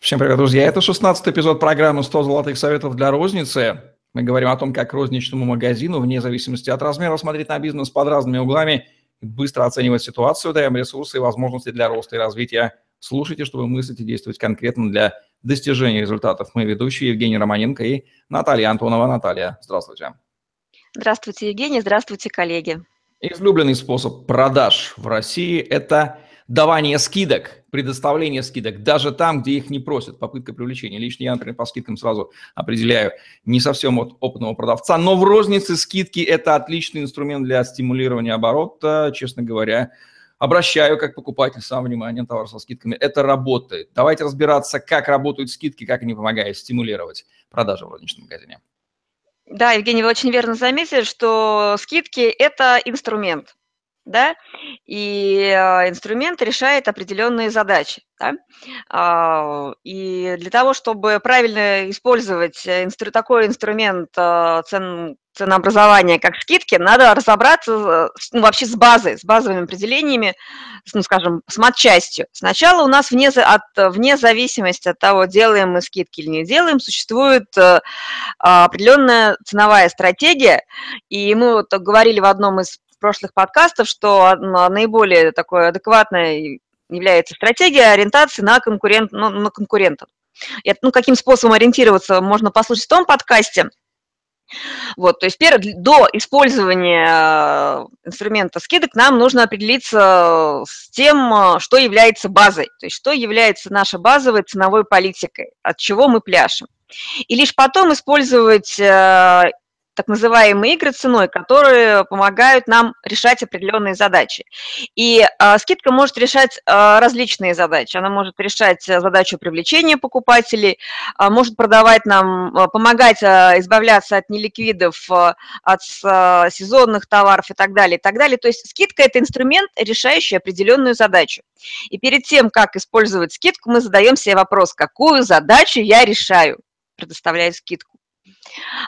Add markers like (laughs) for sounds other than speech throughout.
Всем привет, друзья. Это 16 эпизод программы «100 золотых советов для розницы». Мы говорим о том, как розничному магазину, вне зависимости от размера, смотреть на бизнес под разными углами, быстро оценивать ситуацию, даем ресурсы и возможности для роста и развития. Слушайте, чтобы мыслить и действовать конкретно для достижения результатов. Мы ведущие Евгений Романенко и Наталья Антонова. Наталья, здравствуйте. Здравствуйте, Евгений. Здравствуйте, коллеги. Излюбленный способ продаж в России – это давание скидок, предоставление скидок, даже там, где их не просят, попытка привлечения. Лично я, например, по скидкам сразу определяю не совсем от опытного продавца, но в рознице скидки – это отличный инструмент для стимулирования оборота, честно говоря. Обращаю как покупатель сам внимание на товар со скидками. Это работает. Давайте разбираться, как работают скидки, как они помогают стимулировать продажи в розничном магазине. Да, Евгений, вы очень верно заметили, что скидки – это инструмент да, и а, инструмент решает определенные задачи. Да? А, и для того, чтобы правильно использовать инстру- такой инструмент а, цен, ценообразования, как скидки, надо разобраться ну, вообще с базой, с базовыми определениями, ну, скажем, с матчастью. Сначала у нас вне, от, вне зависимости от того, делаем мы скидки или не делаем, существует определенная ценовая стратегия, и мы вот говорили в одном из прошлых подкастов, что наиболее такой адекватной является стратегия ориентации на, конкурент, ну, на конкурентов. И, ну, каким способом ориентироваться, можно послушать в том подкасте. Вот, то есть первое, до использования э, инструмента скидок нам нужно определиться с тем, что является базой, то есть что является нашей базовой ценовой политикой, от чего мы пляшем. И лишь потом использовать э, так называемые игры ценой, которые помогают нам решать определенные задачи. И э, скидка может решать э, различные задачи. Она может решать задачу привлечения покупателей, э, может продавать нам, э, помогать э, избавляться от неликвидов, э, от э, сезонных товаров и так далее, и так далее. То есть скидка – это инструмент, решающий определенную задачу. И перед тем, как использовать скидку, мы задаем себе вопрос, какую задачу я решаю, предоставляя скидку.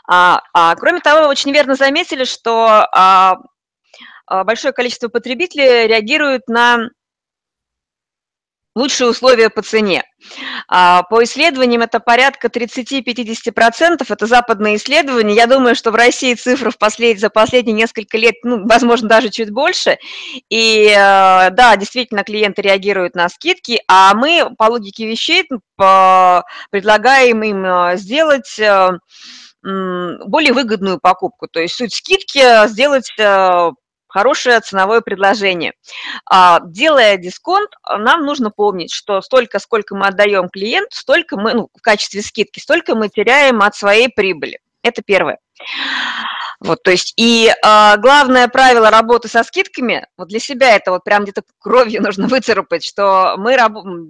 А, а, кроме того, очень верно заметили, что а, а, большое количество потребителей реагируют на лучшие условия по цене. А, по исследованиям это порядка 30-50%, это западные исследования. Я думаю, что в России цифры в послед... за последние несколько лет, ну, возможно, даже чуть больше. И э, да, действительно, клиенты реагируют на скидки, а мы по логике вещей предлагаем им э, сделать э, более выгодную покупку. То есть суть скидки сделать хорошее ценовое предложение. А, делая дисконт, нам нужно помнить, что столько, сколько мы отдаем клиенту, столько мы, ну, в качестве скидки, столько мы теряем от своей прибыли. Это первое. Вот, то есть, и э, главное правило работы со скидками, вот для себя это вот прям где-то кровью (laughs) нужно выцарапать, что мы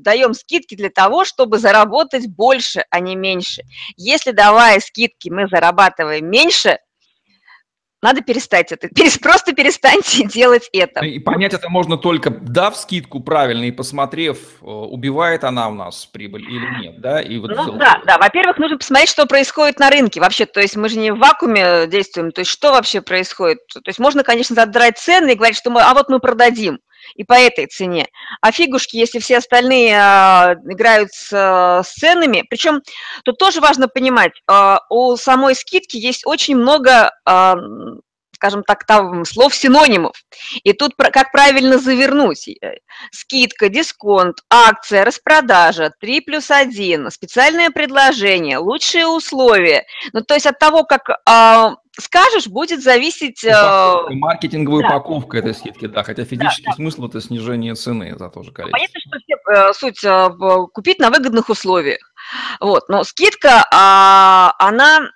даем скидки для того, чтобы заработать больше, а не меньше. Если давая скидки мы зарабатываем меньше, надо перестать это. (laughs) Просто перестаньте (laughs) делать это. И понять это можно только дав скидку правильно и посмотрев, э, убивает она у нас прибыль или нет, да? И вот ну да, да. Во-первых, нужно посмотреть, что происходит на рынке вообще. То есть мы же не в вакууме действуем. То есть что вообще происходит? То есть можно, конечно, задрать цены и говорить, что мы, а вот мы продадим и по этой цене. А фигушки, если все остальные а, играют с, а, с ценами, причем тут тоже важно понимать, а, у самой скидки есть очень много скажем так, там слов синонимов. И тут как правильно завернуть? Э, скидка, дисконт, акция, распродажа, 3 плюс 1, специальное предложение, лучшие условия. Ну, то есть от того, как скажешь, будет зависеть... Упаковка, ну, маркетинговая да. упаковка этой скидки, да, хотя физический да, да. смысл – это снижение цены за тоже количество. Понятно, что все, э, суть э, купить на выгодных условиях. Вот, но скидка, а, она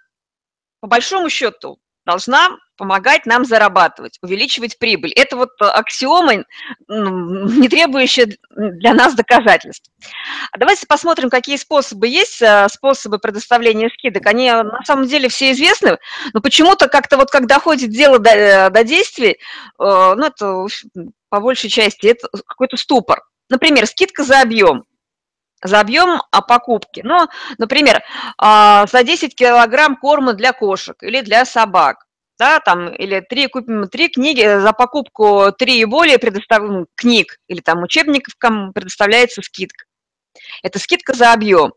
по большому счету должна помогать нам зарабатывать, увеличивать прибыль. Это вот аксиома, не требующая для нас доказательств. Давайте посмотрим, какие способы есть, э, способы предоставления скидок. Они на самом деле все известны, но почему-то как-то вот, когда доходит дело до, э, до действий, э, ну, это по большей части это какой-то ступор. Например, скидка за объем за объем а покупки. Ну, например, а, за 10 килограмм корма для кошек или для собак да, там, или три, купим три книги, за покупку три и более предоставим книг или там учебников предоставляется скидка. Это скидка за объем.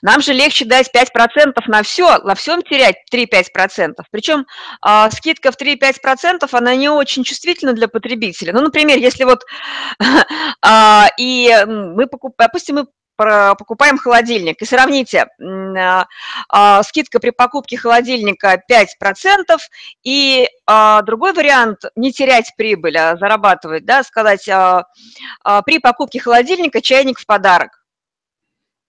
Нам же легче дать 5% на все, на всем терять 3-5%. Причем э, скидка в 3-5%, она не очень чувствительна для потребителя. Ну, например, если вот э, (laughs) и мы покупаем, допустим, мы покупаем холодильник. И сравните, а, а, скидка при покупке холодильника 5%, и а, другой вариант – не терять прибыль, а зарабатывать, да, сказать, при покупке холодильника чайник в подарок.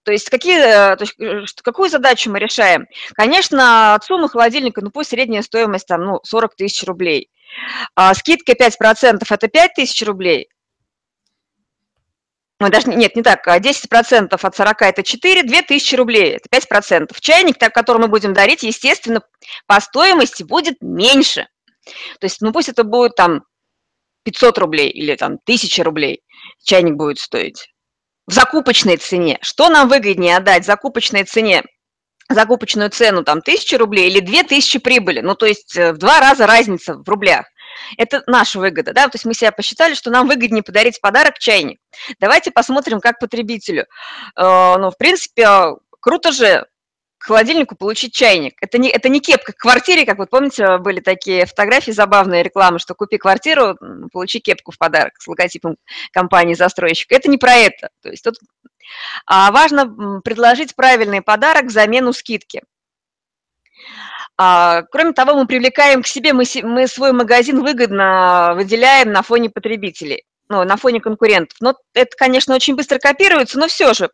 То есть, какие, э, то есть э, какую задачу мы решаем? Конечно, от суммы холодильника, ну пусть средняя стоимость там, ну, 40 тысяч рублей. А скидка 5% – это 5 тысяч рублей, ну, даже нет, не так, 10% а от 40 – это 4, 2000 рублей, это 5%. Чайник, который мы будем дарить, естественно, по стоимости будет меньше. То есть, ну, пусть это будет там 500 рублей или там 1000 рублей чайник будет стоить. В закупочной цене. Что нам выгоднее отдать в закупочной цене? Закупочную цену там 1000 рублей или 2000 прибыли. Ну, то есть э, в два раза разница в рублях. Это наша выгода, да, то есть мы себя посчитали, что нам выгоднее подарить подарок чайник. Давайте посмотрим, как потребителю. Э, ну, в принципе, круто же к холодильнику получить чайник. Это не, это не кепка к квартире, как вот помните, были такие фотографии забавные рекламы, что купи квартиру, получи кепку в подарок с логотипом компании-застройщика. Это не про это. То есть тут а важно предложить правильный подарок в замену скидки. А, кроме того, мы привлекаем к себе, мы, мы свой магазин выгодно выделяем на фоне потребителей, ну, на фоне конкурентов. Но это, конечно, очень быстро копируется, но все же,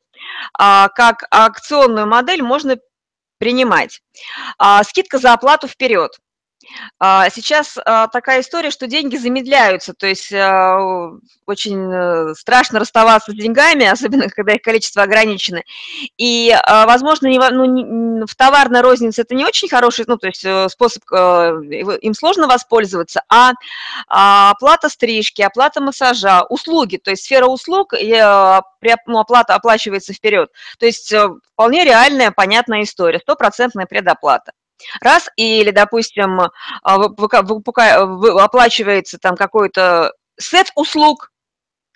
а, как акционную модель можно принимать. А, скидка за оплату вперед. А, сейчас а, такая история, что деньги замедляются, то есть а, очень э, страшно расставаться с деньгами, (laughs) особенно когда их количество ограничено. И, возможно, ну, в товарной рознице это не очень хороший, ну, то есть э, способ, э, им сложно воспользоваться, а оплата стрижки, оплата массажа, услуги, то есть сфера услуг, ну, оплата оплачивается вперед. То есть вполне реальная, понятная история, стопроцентная предоплата. Раз, или, допустим, а, оплачивается там какой-то сет услуг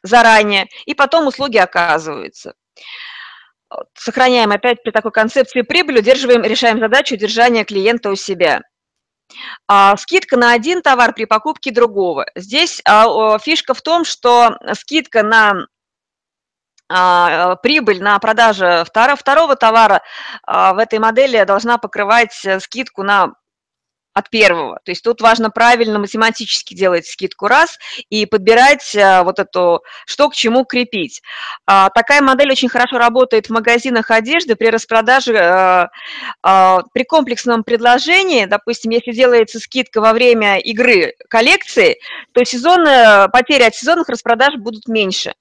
заранее, и потом услуги оказываются. Сохраняем опять при такой концепции прибыль, удерживаем, решаем задачу удержания клиента у себя. А, скидка на один товар при покупке другого. Здесь а, фишка в том, что скидка на а, прибыль на продаже второго, второго товара а, в этой модели должна покрывать э, скидку на от первого. То есть тут важно правильно математически делать скидку раз и подбирать э, вот эту, что к чему крепить. А, такая модель очень хорошо работает в магазинах одежды при распродаже, э, при комплексном предложении, допустим, если делается скидка во время игры коллекции, то сезонные, потери от сезонных распродаж будут меньше.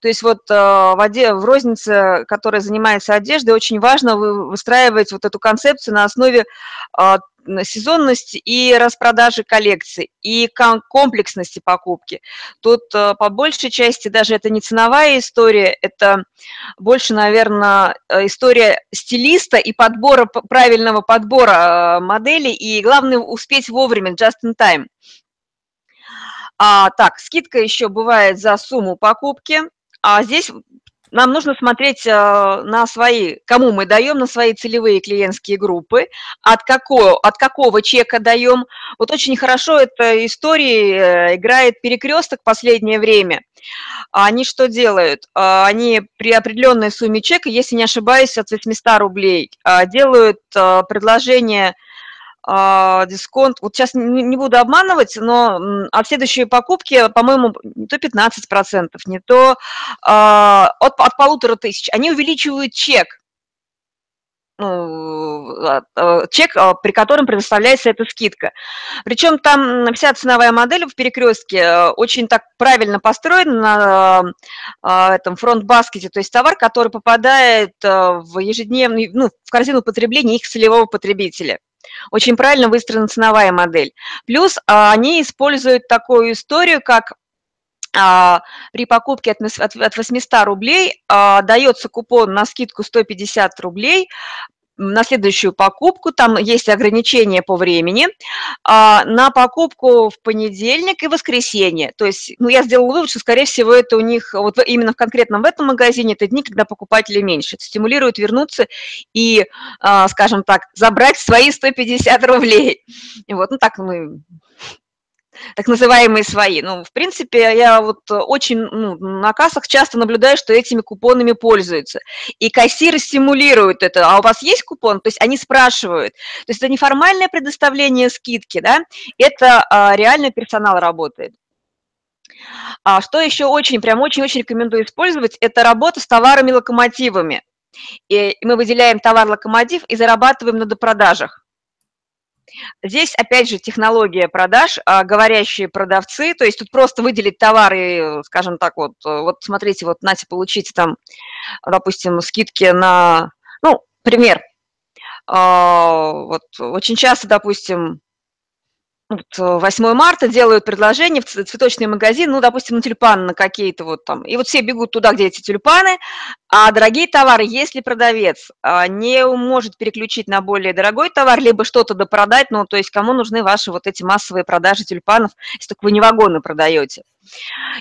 То есть вот э, в, оде, в рознице, которая занимается одеждой, очень важно выстраивать вот эту концепцию на основе э, сезонности и распродажи коллекций, и комплексности покупки. Тут э, по большей части даже это не ценовая история, это больше, наверное, история стилиста и подбора, правильного подбора моделей, и главное успеть вовремя, just in time. А, так, скидка еще бывает за сумму покупки. А здесь нам нужно смотреть э, на свои, кому мы даем, на свои целевые клиентские группы, от какого, от какого чека даем. Вот очень хорошо эта история э, играет перекресток в последнее время. Они что делают? А, они при определенной сумме чека, если не ошибаюсь, от 800 рублей, делают э, предложение дисконт, вот сейчас не, буду обманывать, но от следующей покупки, по-моему, не то 15%, не то а, от, от полутора тысяч, они увеличивают чек, ну, а, чек, при котором предоставляется эта скидка. Причем там вся ценовая модель в перекрестке очень так правильно построена на этом фронт-баскете, то есть товар, который попадает в ежедневный, ну, в корзину потребления их целевого потребителя. Очень правильно выстроена ценовая модель. Плюс а, они используют такую историю, как а, при покупке от 800 рублей а, дается купон на скидку 150 рублей на следующую покупку, там есть ограничения по времени, а, на покупку в понедельник и воскресенье. То есть, ну, я сделала вывод, что, скорее всего, это у них, вот именно в конкретном в этом магазине, это дни, когда покупателей меньше. Это стимулирует вернуться и, а, скажем так, забрать свои 150 рублей. Вот, ну, так мы так называемые свои. Ну, в принципе, я вот очень ну, на кассах часто наблюдаю, что этими купонами пользуются. И кассиры стимулируют это. А у вас есть купон? То есть они спрашивают. То есть это не формальное предоставление скидки, да, это а, реальный персонал работает. А что еще очень, прям очень-очень рекомендую использовать, это работа с товарами-локомотивами. И мы выделяем товар-локомотив и зарабатываем на допродажах. Здесь, опять же, технология продаж, а, говорящие продавцы, то есть тут просто выделить товары, скажем так, вот, э, вот смотрите, вот, Нате, получите там, допустим, скидки на, ну, пример, а, вот очень часто, допустим, 8 э, марта делают предложение в цветочный магазин, ну, допустим, на тюльпаны на какие-то вот там, и вот все бегут туда, где эти тюльпаны, а дорогие товары, если продавец а, не может переключить на более дорогой товар, либо что-то допродать, ну, то есть кому нужны ваши вот эти массовые продажи тюльпанов, если только вы не вагоны продаете.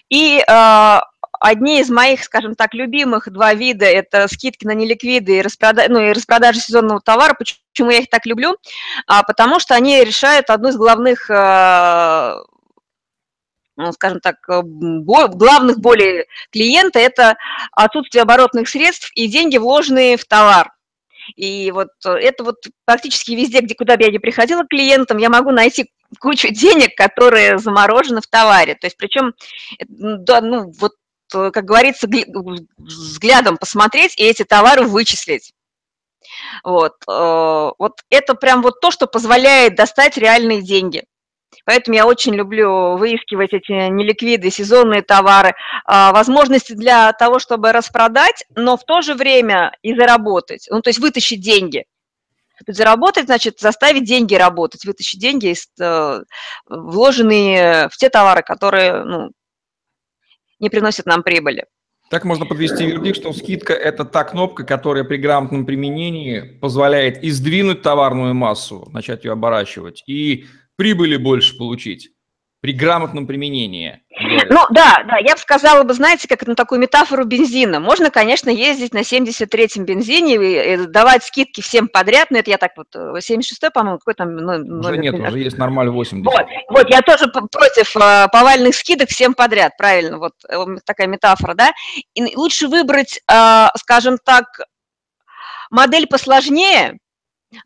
И а, Одни из моих, скажем так, любимых два вида – это скидки на неликвиды и, распрода... ну, и распродажи сезонного товара. Почему я их так люблю? А, потому что они решают одну из главных а, ну, скажем так, э, главных болей клиента – это отсутствие оборотных средств и деньги, вложенные в товар. И вот это вот практически везде, где, куда бы я ни приходила к клиентам, я могу найти кучу денег, которые заморожены в товаре. То есть причем, да, ну, вот Э, как говорится, взглядом посмотреть и эти товары вычислить. Вот. Э, вот это прям вот то, что позволяет достать реальные деньги. Поэтому я очень люблю выискивать эти неликвиды, сезонные товары, а, возможности для того, чтобы распродать, но в то же время и заработать, ну, то есть вытащить деньги. Заработать, значит, заставить деньги работать, вытащить деньги, э, вложенные в те товары, которые ну, не приносит нам прибыли. Так можно подвести вердикт, что скидка – это та кнопка, которая при грамотном применении позволяет издвинуть товарную массу, начать ее оборачивать, и прибыли больше получить при грамотном применении. Ну да, да, я бы сказала бы, знаете, как на такую метафору бензина. Можно, конечно, ездить на 73-м бензине и давать скидки всем подряд, но это я так вот, 76-й, э, по-моему, какой там номер? Уже нет, уже есть нормаль 80. Вот, вот, я тоже против э, повальных скидок всем подряд, правильно, вот э, такая метафора, да. И лучше выбрать, скажем так, модель посложнее,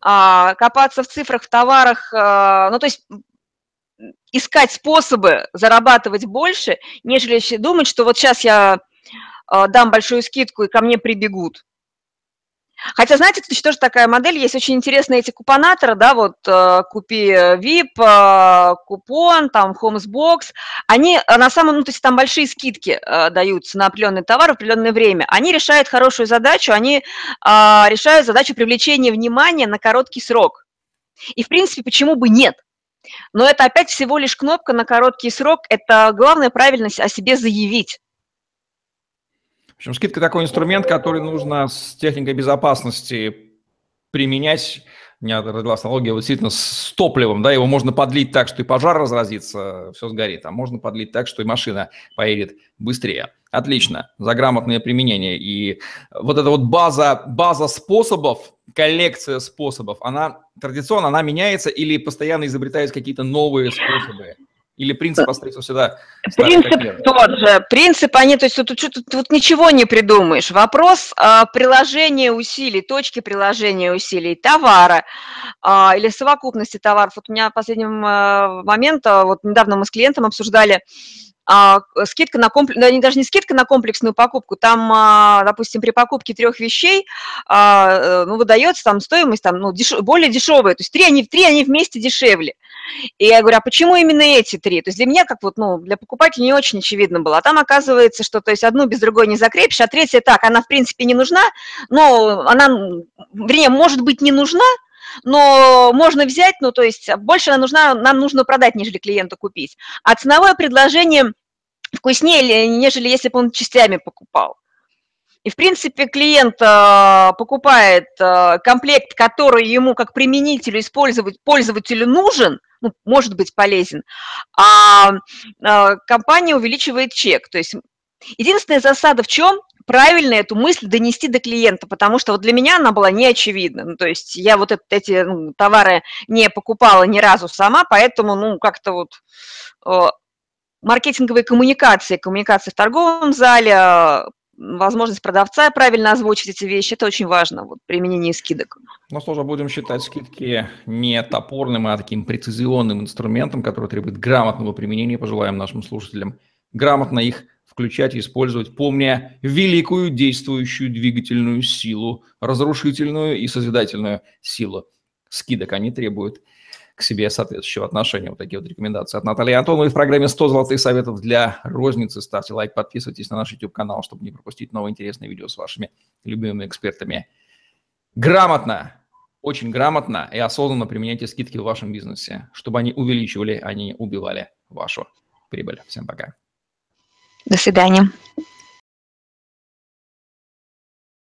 а, копаться в цифрах, в товарах, ну, то есть искать способы зарабатывать больше, нежели думать, что вот сейчас я а, дам большую скидку и ко мне прибегут. Хотя, знаете, кстати, тоже такая модель, есть очень интересные эти купонаторы, да, вот а, купи VIP, а, купон, там, Homesbox, они на самом, ну, то есть там большие скидки даются на определенный товар в определенное время. Они решают хорошую задачу, они решают задачу привлечения внимания на короткий срок. И, в принципе, почему бы нет? Но это опять всего лишь кнопка на короткий срок. Это главное правильно о себе заявить. В общем, скидка такой инструмент, который нужно с техникой безопасности применять. Меня родилась аналогия вот действительно с топливом, да, его можно подлить так, что и пожар разразится, все сгорит, а можно подлить так, что и машина поедет быстрее. Отлично, за грамотное применение. И вот эта вот база, база способов, коллекция способов, она традиционно, она меняется или постоянно изобретаются какие-то новые способы? Или принцип остается всегда? Принцип тот же. Принцип, они, то есть тут, тут, тут, тут ничего не придумаешь. Вопрос а, приложения усилий, точки приложения усилий, товара а, или совокупности товаров. Вот у меня последним а, моментом, вот недавно мы с клиентом обсуждали, а, скидка на комплекс, да, даже не скидка на комплексную покупку, там, а, допустим, при покупке трех вещей, а, э, ну, выдается там стоимость там, ну, деш... более дешевая, то есть три они, три они вместе дешевле. И я говорю, а почему именно эти три? То есть для меня, как вот, ну, для покупателя не очень очевидно было. А там оказывается, что, то есть одну без другой не закрепишь, а третья так, она, в принципе, не нужна, но она, вернее, может быть, не нужна, но можно взять, ну, то есть больше она нужна, нам нужно продать, нежели клиенту купить. А ценовое предложение вкуснее, нежели если бы он частями покупал. И, в принципе, клиент э, покупает э, комплект, который ему как применителю, использовать, пользователю нужен, ну, может быть полезен, а э, компания увеличивает чек. То есть единственная засада в чем? Правильно эту мысль донести до клиента, потому что вот для меня она была неочевидна. Ну, то есть я вот эти ну, товары не покупала ни разу сама, поэтому, ну, как-то вот э, маркетинговые коммуникации, коммуникации в торговом зале, возможность продавца правильно озвучить эти вещи, это очень важно вот, применение скидок. Ну что же, будем считать скидки не топорным, а таким прецизионным инструментом, который требует грамотного применения. Пожелаем нашим слушателям грамотно их включать использовать, помня великую действующую двигательную силу, разрушительную и созидательную силу скидок. Они требуют к себе соответствующего отношения. Вот такие вот рекомендации от Натальи Антоновой в программе «100 золотых советов для розницы». Ставьте лайк, подписывайтесь на наш YouTube-канал, чтобы не пропустить новые интересные видео с вашими любимыми экспертами. Грамотно, очень грамотно и осознанно применяйте скидки в вашем бизнесе, чтобы они увеличивали, а не убивали вашу прибыль. Всем пока. До свидания.